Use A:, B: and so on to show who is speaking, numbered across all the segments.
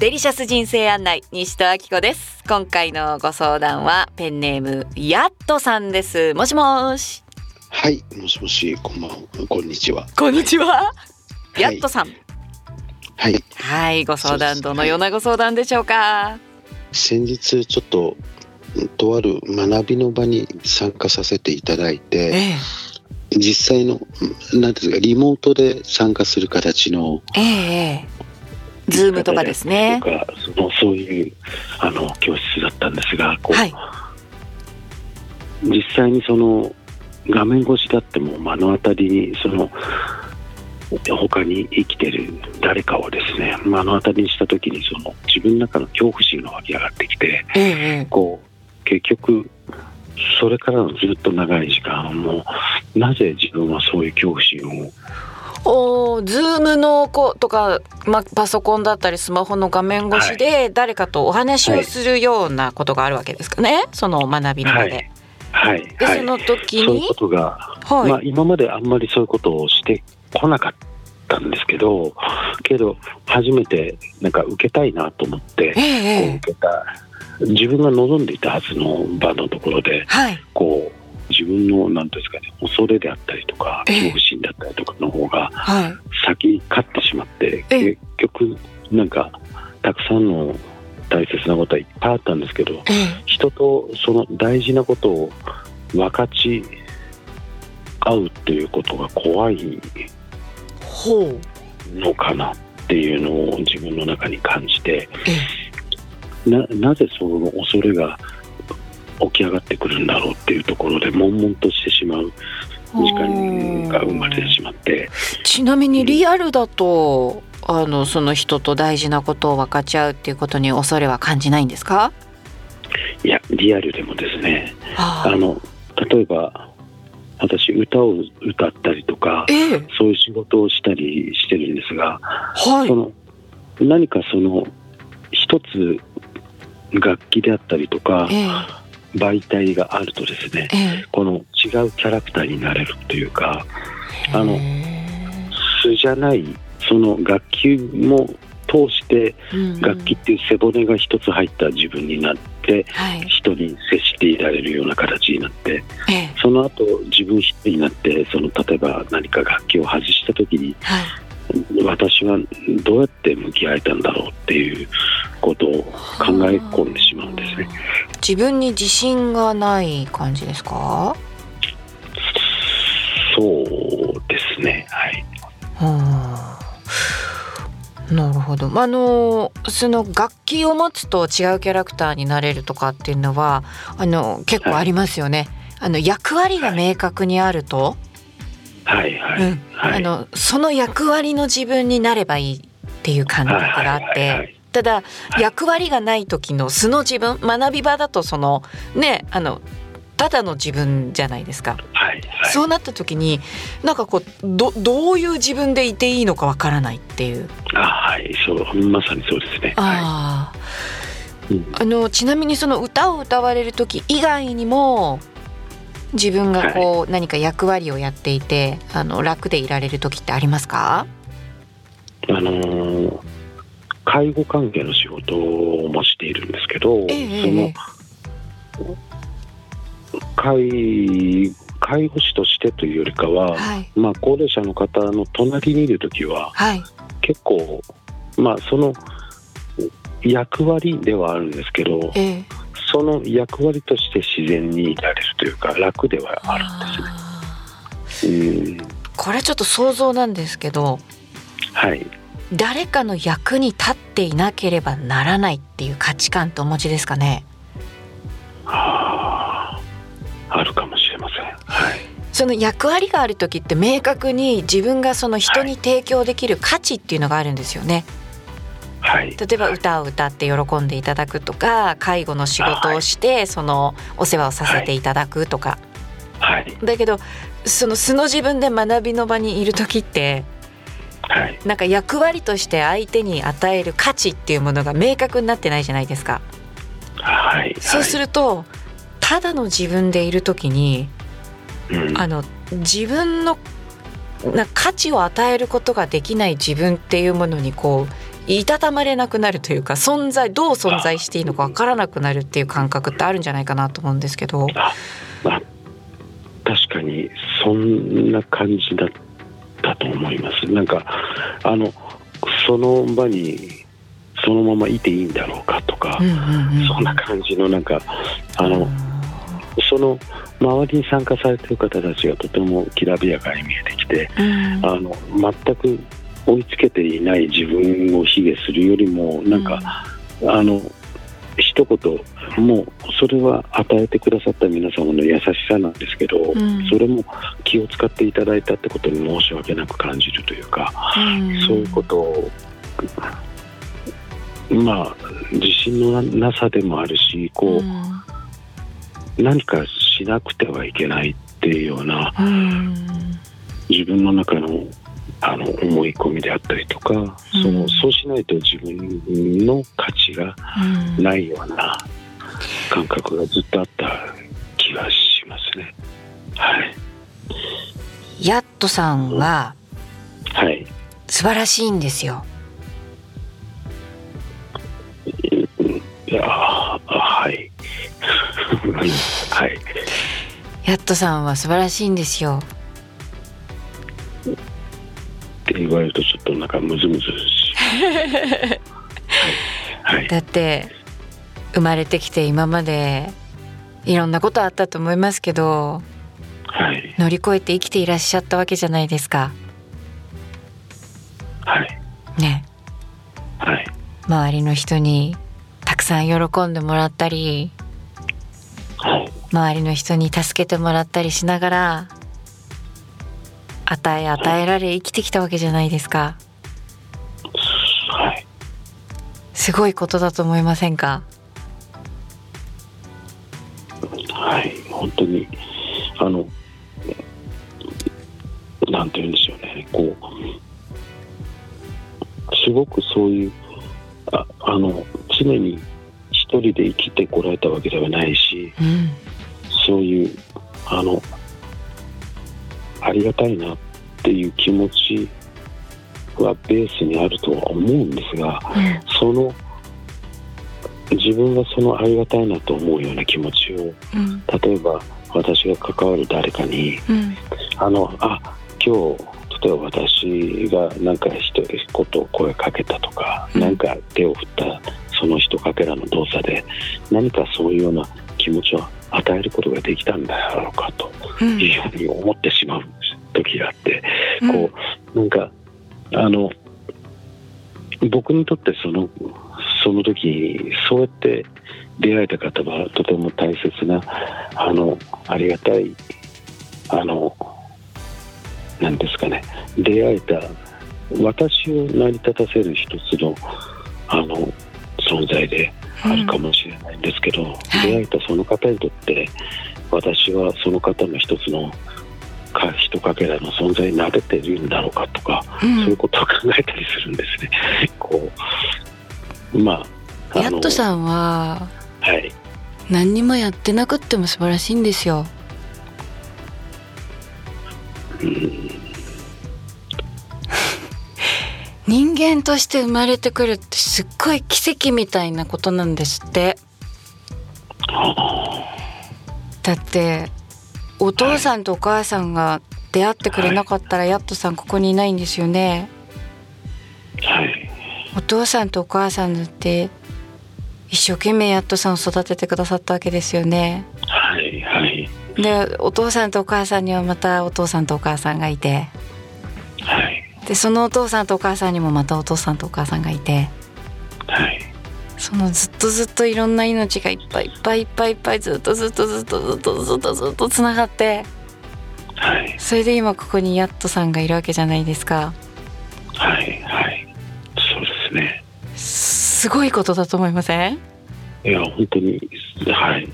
A: デリシャス人生案内西戸明子です。今回のご相談はペンネームやっとさんです。もしもし。
B: はい、もしもし、こんばんは、こんにちは。
A: こんにちは、
B: はい。
A: やっとさん。
B: はい、
A: はいご相談どのようなご相談でしょうか？
B: 先日ちょっと。とある学びの場に参加させていただいて、
A: え
B: 実際の、なんていうんですか、リモートで参加する形の。
A: ズームとかですね
B: とか、その、そういう、あの、教室だったんですが、こう。
A: はい
B: 実際にその。画面越しだっても目の当たりにその他に生きてる誰かをですね目の当たりにした時にその自分の中の恐怖心が湧き上がってきて
A: ええええ
B: こう結局それからのずっと長い時間もなぜ自分はそういう恐怖心を
A: おーズームのことか、ま、パソコンだったりスマホの画面越しで誰かとお話をするようなことがあるわけですかね、その学びの場で。
B: はい。はい。
A: で、
B: はい。
A: その時に
B: そういうことが、
A: はい、
B: まあ、今まであんまりそういうことをしてこなかったんですけどけど初めてなんか受けたいなと思って
A: ええ
B: こう
A: ええ
B: 受けた。自分が望んでいたはずの場のところで
A: はい。
B: こう自分の何ですかね恐れであったりとか
A: ええ。
B: 恐怖心だったりとかの方が
A: はい。
B: 先勝ってしまって
A: ええ。
B: 結局なんかたくさんの大切なことはいっぱいあったんですけど
A: ええ。
B: 人とその大事なことを分かち合うっていうことが怖いのかなっていうのを自分の中に感じて
A: え。
B: ななぜその恐れが起き上がってくるんだろうっていうところで悶々としてしまう時間が生まれてしまって。
A: ちなみにリアルだとあのその人と大事なことを分かち合うっていうことに恐れは感じないんですか？
B: いやリアルでもですね
A: あ
B: あ。の例えば私歌を歌ったりとか
A: ええ。
B: そういう仕事をしたりしてるんですが
A: はい。
B: その何かその一つ楽器であったりとか
A: ええ
B: 媒体があるとですね
A: ええ。
B: この違うキャラクターになれるというかあの
A: へ
B: 素じゃないその楽器も通して楽器っていう背骨が一つ入った自分になって
A: はい。
B: 人に接していられるような形になって
A: ええ。
B: その後自分一人になってその例えば何か楽器を外した時に
A: はい。
B: 私はどうやって向き合えたんだろうっていうことを考え込んでしまうんですね。
A: 自分に自信がない感じですか？
B: そうですね。はい。
A: うん。なるほど。まああのその楽器を持つと違うキャラクターになれるとかっていうのはあの結構ありますよね。あの役割が明確にあると、
B: はい。はい、
A: うん。
B: はい
A: あのその役割の自分になればいいっていう感覚があって、
B: はい。はい。はい
A: ただ
B: はい
A: 役割がない時の素の自分学び場だとそのねあのただの自分じゃないですか。
B: はいはい
A: そうなった時になんかこうどどういう自分でいていいのかわからないっていう。
B: あはいそうまさにそうですね。は
A: あ
B: いうん
A: あ、あのちなみにその歌を歌われる時以外にも自分がこう何か役割をやっていてあの楽でいられる時ってありますか？
B: あのー介護関係の仕事もしているんですけど、
A: ええ
B: その介介護士としてというよりかは、
A: はい。
B: まあ、高齢者の方の隣にいる時は
A: はい。
B: 結構、まあ、その役割ではあるんですけど
A: ええ。
B: その役割として自然にいられるというか楽ではあるんですね。うん。
A: これちょっと想像なんですけど
B: はい
A: 誰かの役に立っていなければならないっていう価値観ってお持ちですかね？
B: あーあるかもしれません。はい。
A: その役割がある時って明確に自分がその人に提供できる価値っていうのがあるんですよね。
B: はい。
A: 例えば歌を歌って喜んでいただくとか介護の仕事をしてそのお世話をさせていただくとか、
B: はい。
A: だけどその素の自分で学びの場にいる時って
B: はい
A: なんか役割として相手に与える価値っていうものが明確になってないじゃないですか。
B: はい
A: そうす
B: る、
A: るとただの自分でいる時に
B: うん
A: あの自分のな価値を与えることができない自分っていうものにこういたたまれなくなるというか存在どう存在していいのかわからなくなるっていう感覚ってあるんじゃないかなと思うんですけど。
B: あまあ、確かにそんな感じだったと思います。なんかあのその場にそのままいていいんだろうかとか、
A: うんうんうん
B: そんな感じのなんかあのその周りに参加されてる方たちがとてもきらびやかに見えてきて
A: うん。
B: あの全く追いつけていない自分を卑下するよりもなんか、あの一言もうそれは与えてくださった皆様の優しさなんですけど、
A: ん。
B: それも気を使っていただいたってことに申し訳なく感じるというか、
A: うん。
B: そういうことをまあ自信のなさでもあるしこう、
A: うん。
B: 何かしなくてはいけないっていうような
A: うん。
B: 自分の中のあの思い込みであったりとか、そ
A: うん
B: のそうしないと自分の価値が
A: うん
B: ないような感覚がずっとあった気がしますね。はい、
A: ヤットさんは
B: はい、
A: 素晴らしいんですよ。
B: いやあはい、はい、
A: ヤットさんは素晴らしいんですよ。
B: って言われるとちょっとなんかムズムズし、はい、はい、
A: だって生まれてきて今までいろんなことあったと思いますけど
B: はい、
A: 乗り越えて生きていらっしゃったわけじゃないですか。
B: はい、
A: ね。
B: はい、
A: 周りの人にたくさん喜んでもらったり
B: はい、
A: 周りの人に助けてもらったりしながら与え与えられ生きてきたわけじゃないですか。
B: はい。
A: すごいことだと思いませんか？
B: はい、本当に、あの、なんて言うんでしょうね、こう、すごくそういう、ああの、常に一人で生きてこらりがたいなっていう気持ちはベースにあるとは思うんですが、その、自分がそのありがたいなと思うような気持ちを
A: うん。
B: 例えば私が関わる誰かに
A: うん。
B: あのあ今日例えば私が何か一言声かけたとか
A: うん。
B: 何、か手を振ったその一かけらの動作で何かそういうような気持ちを与えることができたんだろうかと
A: うん。
B: いうふうに思ってしまう時があって、
A: うん。
B: こうなんかあの僕にとってそのその時にそうやって出会えた方はとても大切なあのありがたいあのなんですかね。出会えた私を成り立たせる一つのあの存在であるかもしれないんですけど、
A: い。
B: 出会えたその方にとって私はその方の一つのか一かけらの存在になれているんだろうかとか、
A: うん。
B: そういうことを考えたりするんですね。こうまあ
A: ヤットさんは
B: はい。
A: 何にもやってなくっても素晴らしいんですよ。
B: うん。
A: 人間として生まれてくるってすっごい奇跡みたいなことなんですって。だってお父さんとお母さんが出会ってくれなかったらヤットさんここにいないんですよね。
B: はい。
A: お父さんとお母さんだって一生懸命ヤットさんを育ててくださったわけですよね。
B: はいはい。
A: でお父さんとお母さんにはまたお父さんとお母さんがいて。
B: はい。
A: でそのお父さんとお母さんにもまたお父さんとお母さんがいて。
B: はい。
A: そのずっとずっといろんな命がいっぱいいっぱいいっぱいいっぱいずっとずっとずっとずっとずっとずっとつながって
B: はい。
A: それで今ここにヤットさんがいるわけじゃないですか。
B: はいはい。そうですね。
A: すごいことだと思いません？
B: いや本当にはい。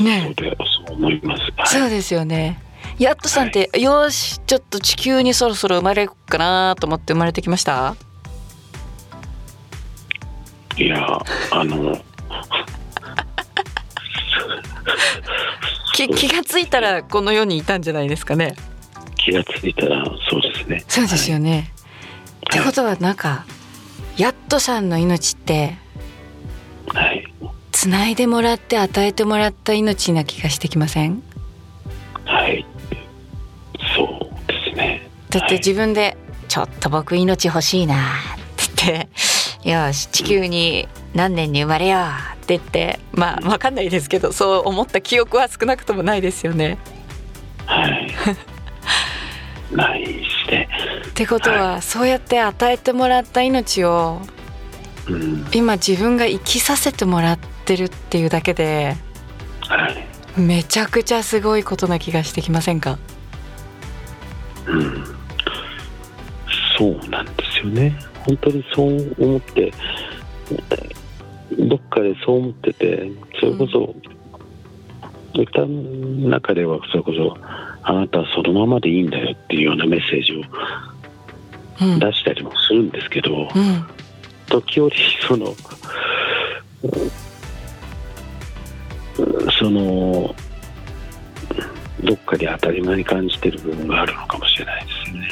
A: ね。
B: そうでそう思います。はい。
A: そうですよね。ヤットさんって、よーしちょっと地球にそろそろ生まれるかなと思って生まれてきました？
B: いやあの
A: き気がついたらこの世にいたんじゃないですかね。
B: 気がついたらそうですね。
A: そうですよね、ってことはなんかやっとさんの命って
B: はい。
A: つないでもらって与えてもらった命な気がしてきません？
B: はい。そうですね。
A: だって自分で「ちょっと僕命欲しいな」って言って「よし地球に何年に生まれよう」って言ってまあ分かんないですけどそう思った記憶は少なくともないですよね。
B: はい。ないですね。
A: ってことは、そうやって与えてもらった命を
B: うん。
A: 今自分が生きさせてもらってるっていうだけで
B: はい。
A: めちゃくちゃすごいことな気がしてきませんか？
B: うん。そうなんですよね本当にそう思ってどっかでそう思っててそれこそ、歌の中ではそれこそあなたはそのままでいいんだよっていうようなメッセージを
A: うん
B: 出したりもするんですけど、
A: うん
B: 時折そのうんそのどっかで当たり前に感じてる部分があるのかもしれないですよね。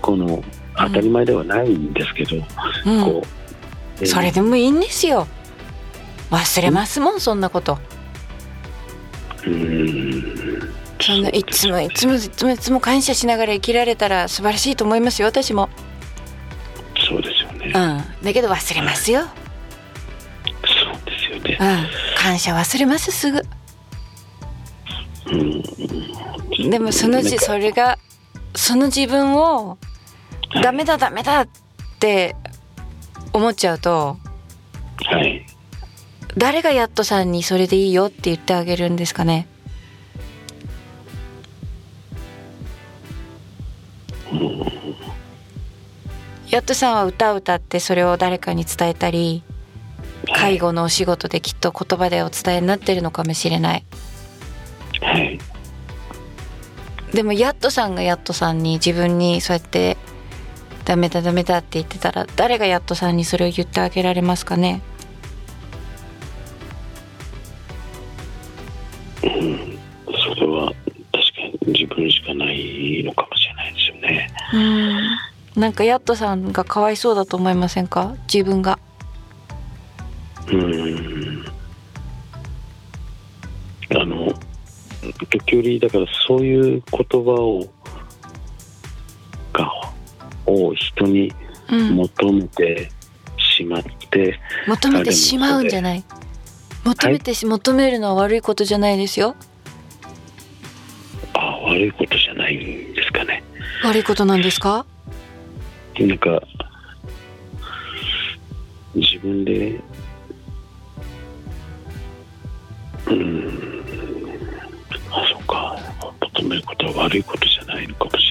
B: この当たり前ではないんですけど、
A: うん。
B: こう
A: それでもいいんですよ。忘れますもんそんなこと。
B: うーん。
A: そんないつもいつもいつもいつも感謝しながら生きられたら素晴らしいと思いますよ私も。
B: そうですよね。
A: うん。だけど忘れますよ。
B: そうですよね。
A: うん。感謝忘れますすぐ。
B: うん。
A: でもそのうちそれがその自分を
B: はい
A: ダメだダメだって思っちゃうと
B: はい。
A: 誰がやっとさんにそれでいいよって言ってあげるんですかね。やっとさんは歌を歌ってそれを誰かに伝えたり介護のお仕事できっと言葉でお伝えになってるのかもしれない。
B: はい。
A: でもやっとさんがやっとさんに自分にそうやってダメだダメだって言ってたら誰がやっとさんにそれを言ってあげられますかね？
B: それは確かに自分しかないのかもしれないですよね。
A: うん。なんかやっとさんがかわいそうだと思いませんか？自分が。
B: うーん。あの時折だからそういう言葉をがを人に
A: うん。
B: 求めてしまって、
A: 求めてしまうんじゃない。求めてし、求めるのは悪いことじゃないですよ。
B: あ悪いことじゃないんですかね。
A: 悪いことなんですか？
B: なんか自分でうーん。あそうか。求めることは悪いことじゃないのかもしれない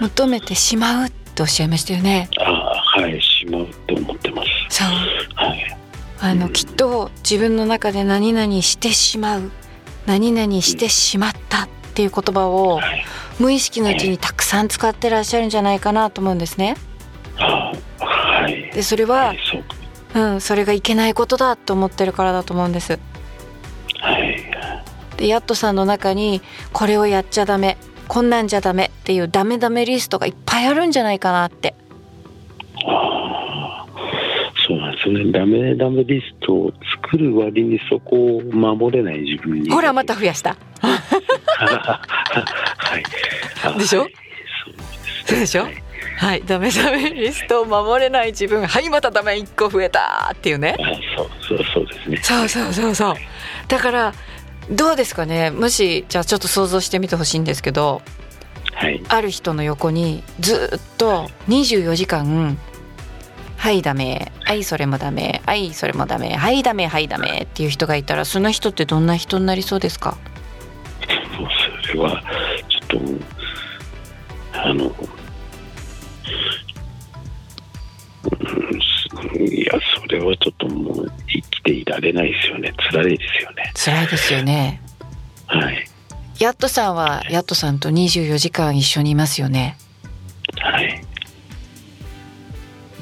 A: 求めてしまうっておっしゃいましたよね。
B: あはいしまうって思ってます。
A: そう。
B: はい。
A: あの
B: うん
A: きっと自分の中で何々してしまう何々してしまったっていう言葉を
B: はい。
A: 無意識のうちにたくさん使ってらっしゃるんじゃないかなと思うんですね。
B: あはい。
A: でそれ
B: は
A: はい
B: そう
A: うんそれがいけないことだと思ってるからだと思うんです。
B: はい。
A: でヤットさんの中にこれをやっちゃダメこんなんじゃダメっていうダメダメリストがいっぱいあるんじゃないかなって。
B: ああそうなんですね。ダメダメリストを作る割にそこを守れない自分に。
A: ほらまた増やした。
B: はい。あ
A: でしょ？
B: はい。
A: そうでしょ？
B: はい。
A: はい。ダメダメリストを守れない自分。はいまたダメ一個増えたっていうね。
B: あそうそうそうですね。
A: そうそうそうそう。だからどうですかね？もしじゃあちょっと想像してみてほしいんですけど
B: はい。
A: ある人の横にずっと24時間「はいダメはいそれもダメはいそれもダメはいダメはいダメ」っていう人がいたらその人ってどんな人になりそうですか？
B: もうそれはちょっとあのうんいやそれはちょっともう生きていられないですよね。辛いですよね。
A: 辛いですよね。
B: はい。
A: ヤットさんはヤットさんと24時間一緒にいますよね。
B: はい。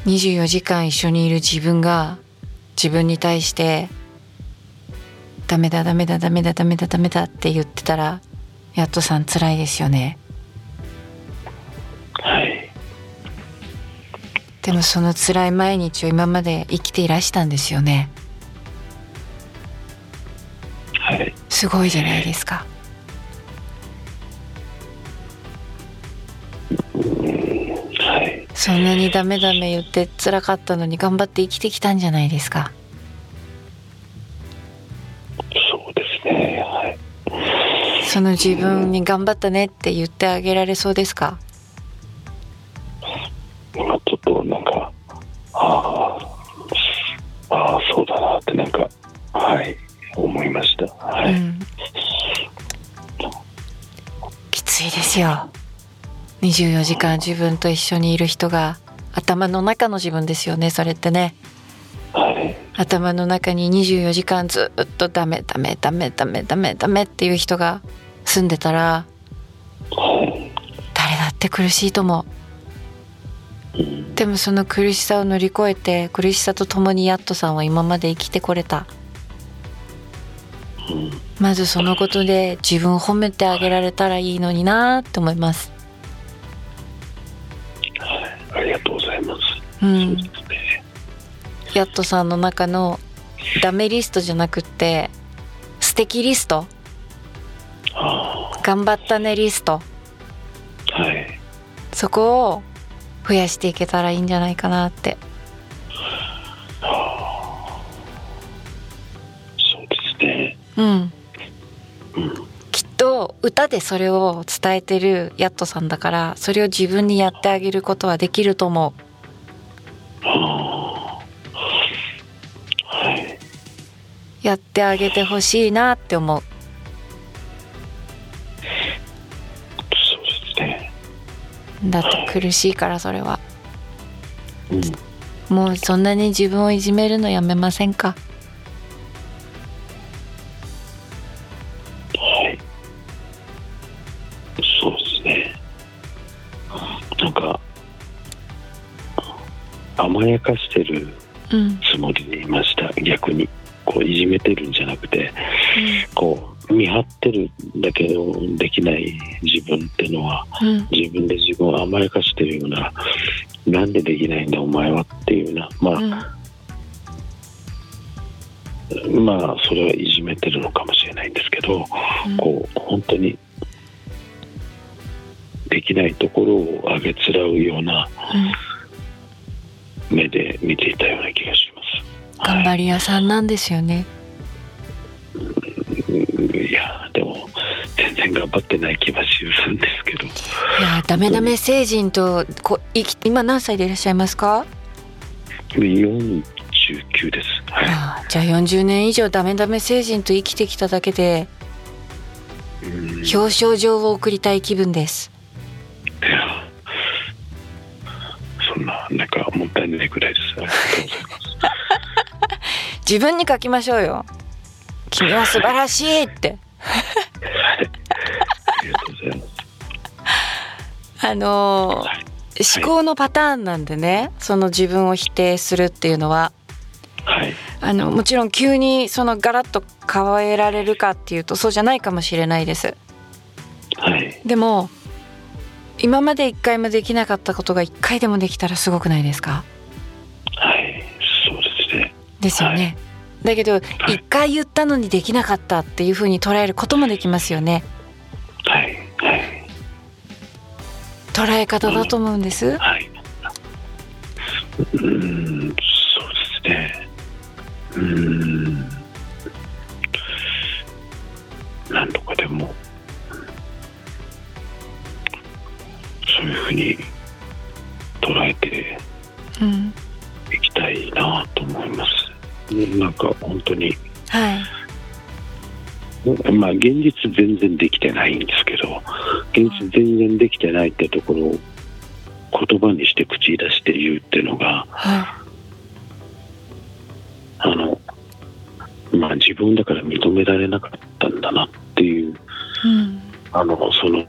A: 24時間一緒にいる自分が自分に対して「ダメだダメだダメだダメだダメだ」って言ってたらヤットさん辛いですよね。
B: はい。
A: でもその辛い毎日を今まで生きていらしたんですよねすごいじゃないですか。
B: はい。
A: そんなにダメダメ言って辛かったのに頑張って生きてきたんじゃないですか。
B: そうですね。はい。
A: その自分に頑張ったねって言ってあげられそうですか？
B: 今ちょっとなんかああああそうだなってなんかはい思いました。はい、
A: うん。きついですよ。24時間自分と一緒にいる人が頭の中の自分ですよねそれってね。
B: はい。
A: 頭の中に24時間ずっとダメダメダメダメダメダメっていう人が住んでたら
B: はい。
A: 誰だって苦しいと思
B: う。
A: でもその苦しさを乗り越えて苦しさと共にヤットさんは今まで生きてこれた
B: うん
A: まずそのことで自分を褒めてあげられたらいいのになって思います。
B: ありがとうございます、
A: う
B: ん。ね。
A: ヤットさんの中のダメリストじゃなくって素敵リスト。
B: あ
A: 頑張ったねリスト。
B: あはい。
A: そこを増やしていけたらいいんじゃないかなって
B: う
A: ん。
B: うん
A: きっと歌でそれを伝えてるヤットさんだからそれを自分にやってあげることはできると思う。
B: ああはい
A: やってあげてほしいなって思う。
B: そうですね。
A: だって苦しいからそれは。
B: うん。
A: もうそんなに自分をいじめるのやめませんか？
B: 甘やかしてる
A: うん。
B: つもりでいました。逆に。こういじめてるんじゃなくてこう見張ってるんだけどできない自分ってのは
A: うん。
B: 自分で自分を甘やかしてるようななんでできないんだお前はっていうようなまあ、
A: うん。
B: まあそれはいじめてるのかもしれないんですけど、
A: うん。
B: こう本当にできないところをあげつらうような目で見ていたような気がします。
A: 頑張り屋さんなんですよね。
B: い。やでも全然頑張ってない気はするんですけど。
A: いやダメダメ星人とこ生き今何歳でいらっしゃいますか
B: ？49です。はい。
A: ああじゃあ40年以上ダメダメ星人と生きてきただけで
B: うん。
A: 表彰状を送りたい気分です
B: ななんかもったいないくらいです。ありがとうございます。
A: 自分に書きましょうよ。君は素晴らしいって。
B: はい。ありがとうございます。
A: あのー
B: はい。
A: 思考のパターンなんでねその自分を否定するっていうのは
B: はい。
A: あのもちろん急にそのガラッと変えられるかっていうとそうじゃないかもしれないです。
B: はい。
A: でも今まで一回もできなかったことが一回でもできたらすごくないですか？
B: はいそうですね。
A: ですよね、だけど一回言ったのにできなかったっていうふうに捉えることもできますよね。
B: はいはい。
A: 捉え方だと思うんです。
B: はい。現実全然できてないんですけど現実全然できてないってところを言葉にして口に出して言うっていうのが
A: は
B: あのまあ自分だから認められなかったんだなっていう
A: いうん。
B: あのその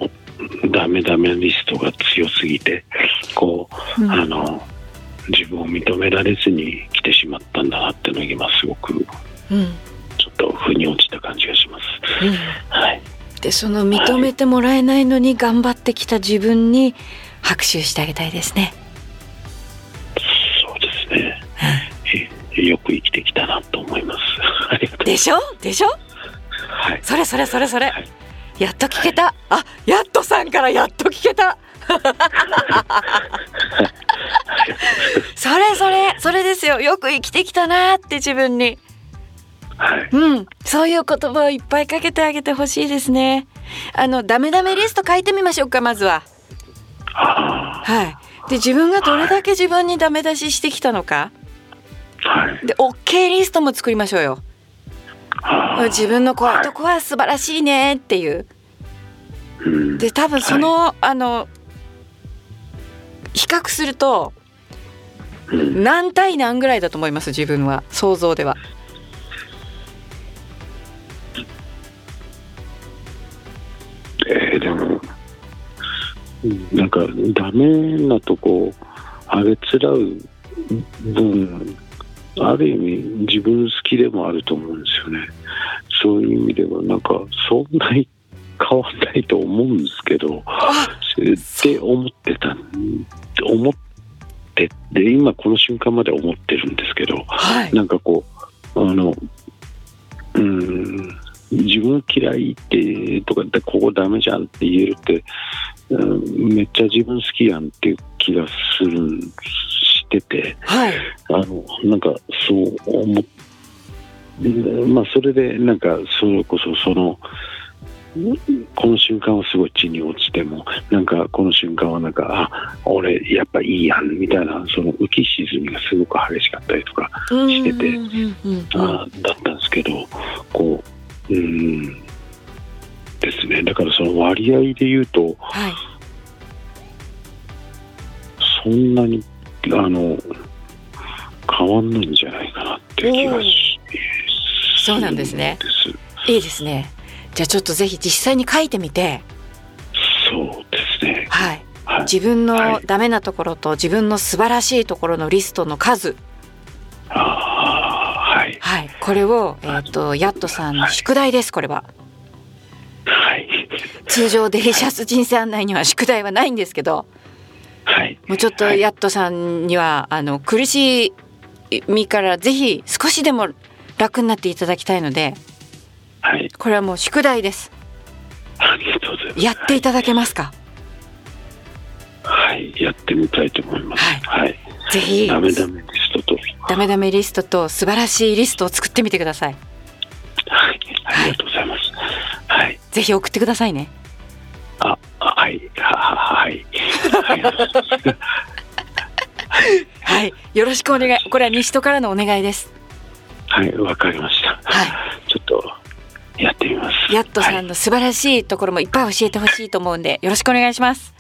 B: ダメダメリストが強すぎてこう、
A: うん。
B: あの自分を認められずに来てしまったんだなっていうのが今すごく
A: うん。
B: ちょっと腑に落ちはい
A: でその認めてもらえないのに頑張ってきた自分に拍手してあげたいですね。
B: ね、えよく生きてきたなと思 います。
A: でしょ？でしょ？
B: はい。
A: それそれそれそれ、
B: はい。
A: やっと聞けた、あやっとさんからやっと聞けた。それそれそれですよ。よく生きてきたなって自分に
B: はい。
A: うん。そういう言葉をいっぱいかけてあげてほしいですね。あのダメダメリスト書いてみましょうかまずは。
B: あ
A: はい。で自分がどれだけ自分にダメ出ししてきたのか。
B: あ、はい。
A: で OK リストも作りましょうよ。自分のこうい。うとこは素晴らしいねっていう。
B: うん。
A: で多分その、あの比較すると
B: うん。
A: 何対何ぐらいだと思います自分は。想像では
B: えーでも、うんなんか、ダメなとこ、あげつらう分、ある意味、自分好きでもあると思うんですよね。そういう意味では、なんか、そんなに変わんないと思うんですけど、
A: あ
B: って思ってた、思って、で、今この瞬間まで思ってるんですけど、
A: はい
B: なんかこう、あの、うん、自分嫌いってとかって、ここダメじゃんって言えるって、うん、めっちゃ自分好きやんっていう気がするん、してて、
A: はい。
B: あの、なんかそう思っまあ、それで、なんか、それこそ、その、この瞬間はすごい地に落ちても、なんかこの瞬間はなんか、あ、俺やっぱいいやん、みたいな、その浮き沈みがすごく激しかったりとか、しててあだったんですけど、こう、うん、ですね。だからその割合で言うと、
A: はい。
B: そんなに、あの、変わんないんじゃないかなっていう気がし
A: そうなんですね。いいですね。じゃあちょっとぜひ実際に書いてみて。
B: そうですね。
A: はい。
B: はい。
A: 自分の
B: はい。
A: ダメなところと自分の素晴らしいところのリストの数これをえっ、とヤットさんの宿題ですこれは
B: はい。
A: 通常デリシャス人生案内には宿題はないんですけど
B: はい。
A: もうちょっと
B: はい
A: ヤットさんにはあの苦しい身からぜひ少しでも楽になっていただきたいので
B: はい。
A: これはもう宿題です
B: ありがとうございます。
A: やっていただけますか？
B: はい。やってみたいと思います。はい。
A: ぜひ
B: ダメダメリストと。
A: ダメダメリストと素晴らしいリストを作ってみてください
B: はい。ありがとうございます。はい。
A: ぜひ送ってくださいね
B: あ、はい。は、は、はい。はい
A: はいよろしくお願いこれは西戸からのお願いです
B: はい。わかりました。
A: は
B: ちょっと、やってみます。
A: ヤットさ
B: はい
A: んの素晴らしいところもいっぱい教えてほしいと思うんでよろしくお願いします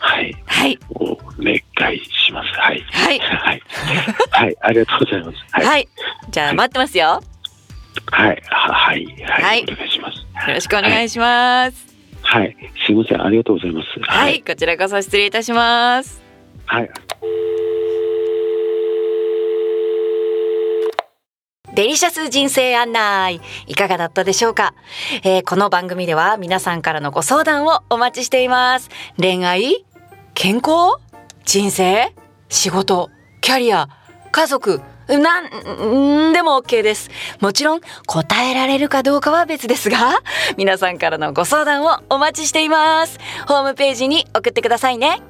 B: はい。
A: はい
B: お願いします。はい。
A: はい
B: はい。はい。ありがとうございます。はい。
A: はいじゃあ待ってますよ
B: はい。ははい。は
A: はい
B: い。お願いします。
A: よろしくお願いします
B: はい。すいません。ありがとうございます。
A: はい、。こちらこそ失礼いたします
B: はい。
A: デリシャス人生案内いかがだったでしょうか、えーこの番組では皆さんからのご相談をお待ちしています恋愛？健康？人生？仕事？キャリア？家族？なんでも OK です。もちろん答えられるかどうかは別ですが皆さんからのご相談をお待ちしています。ホームページに送ってくださいね。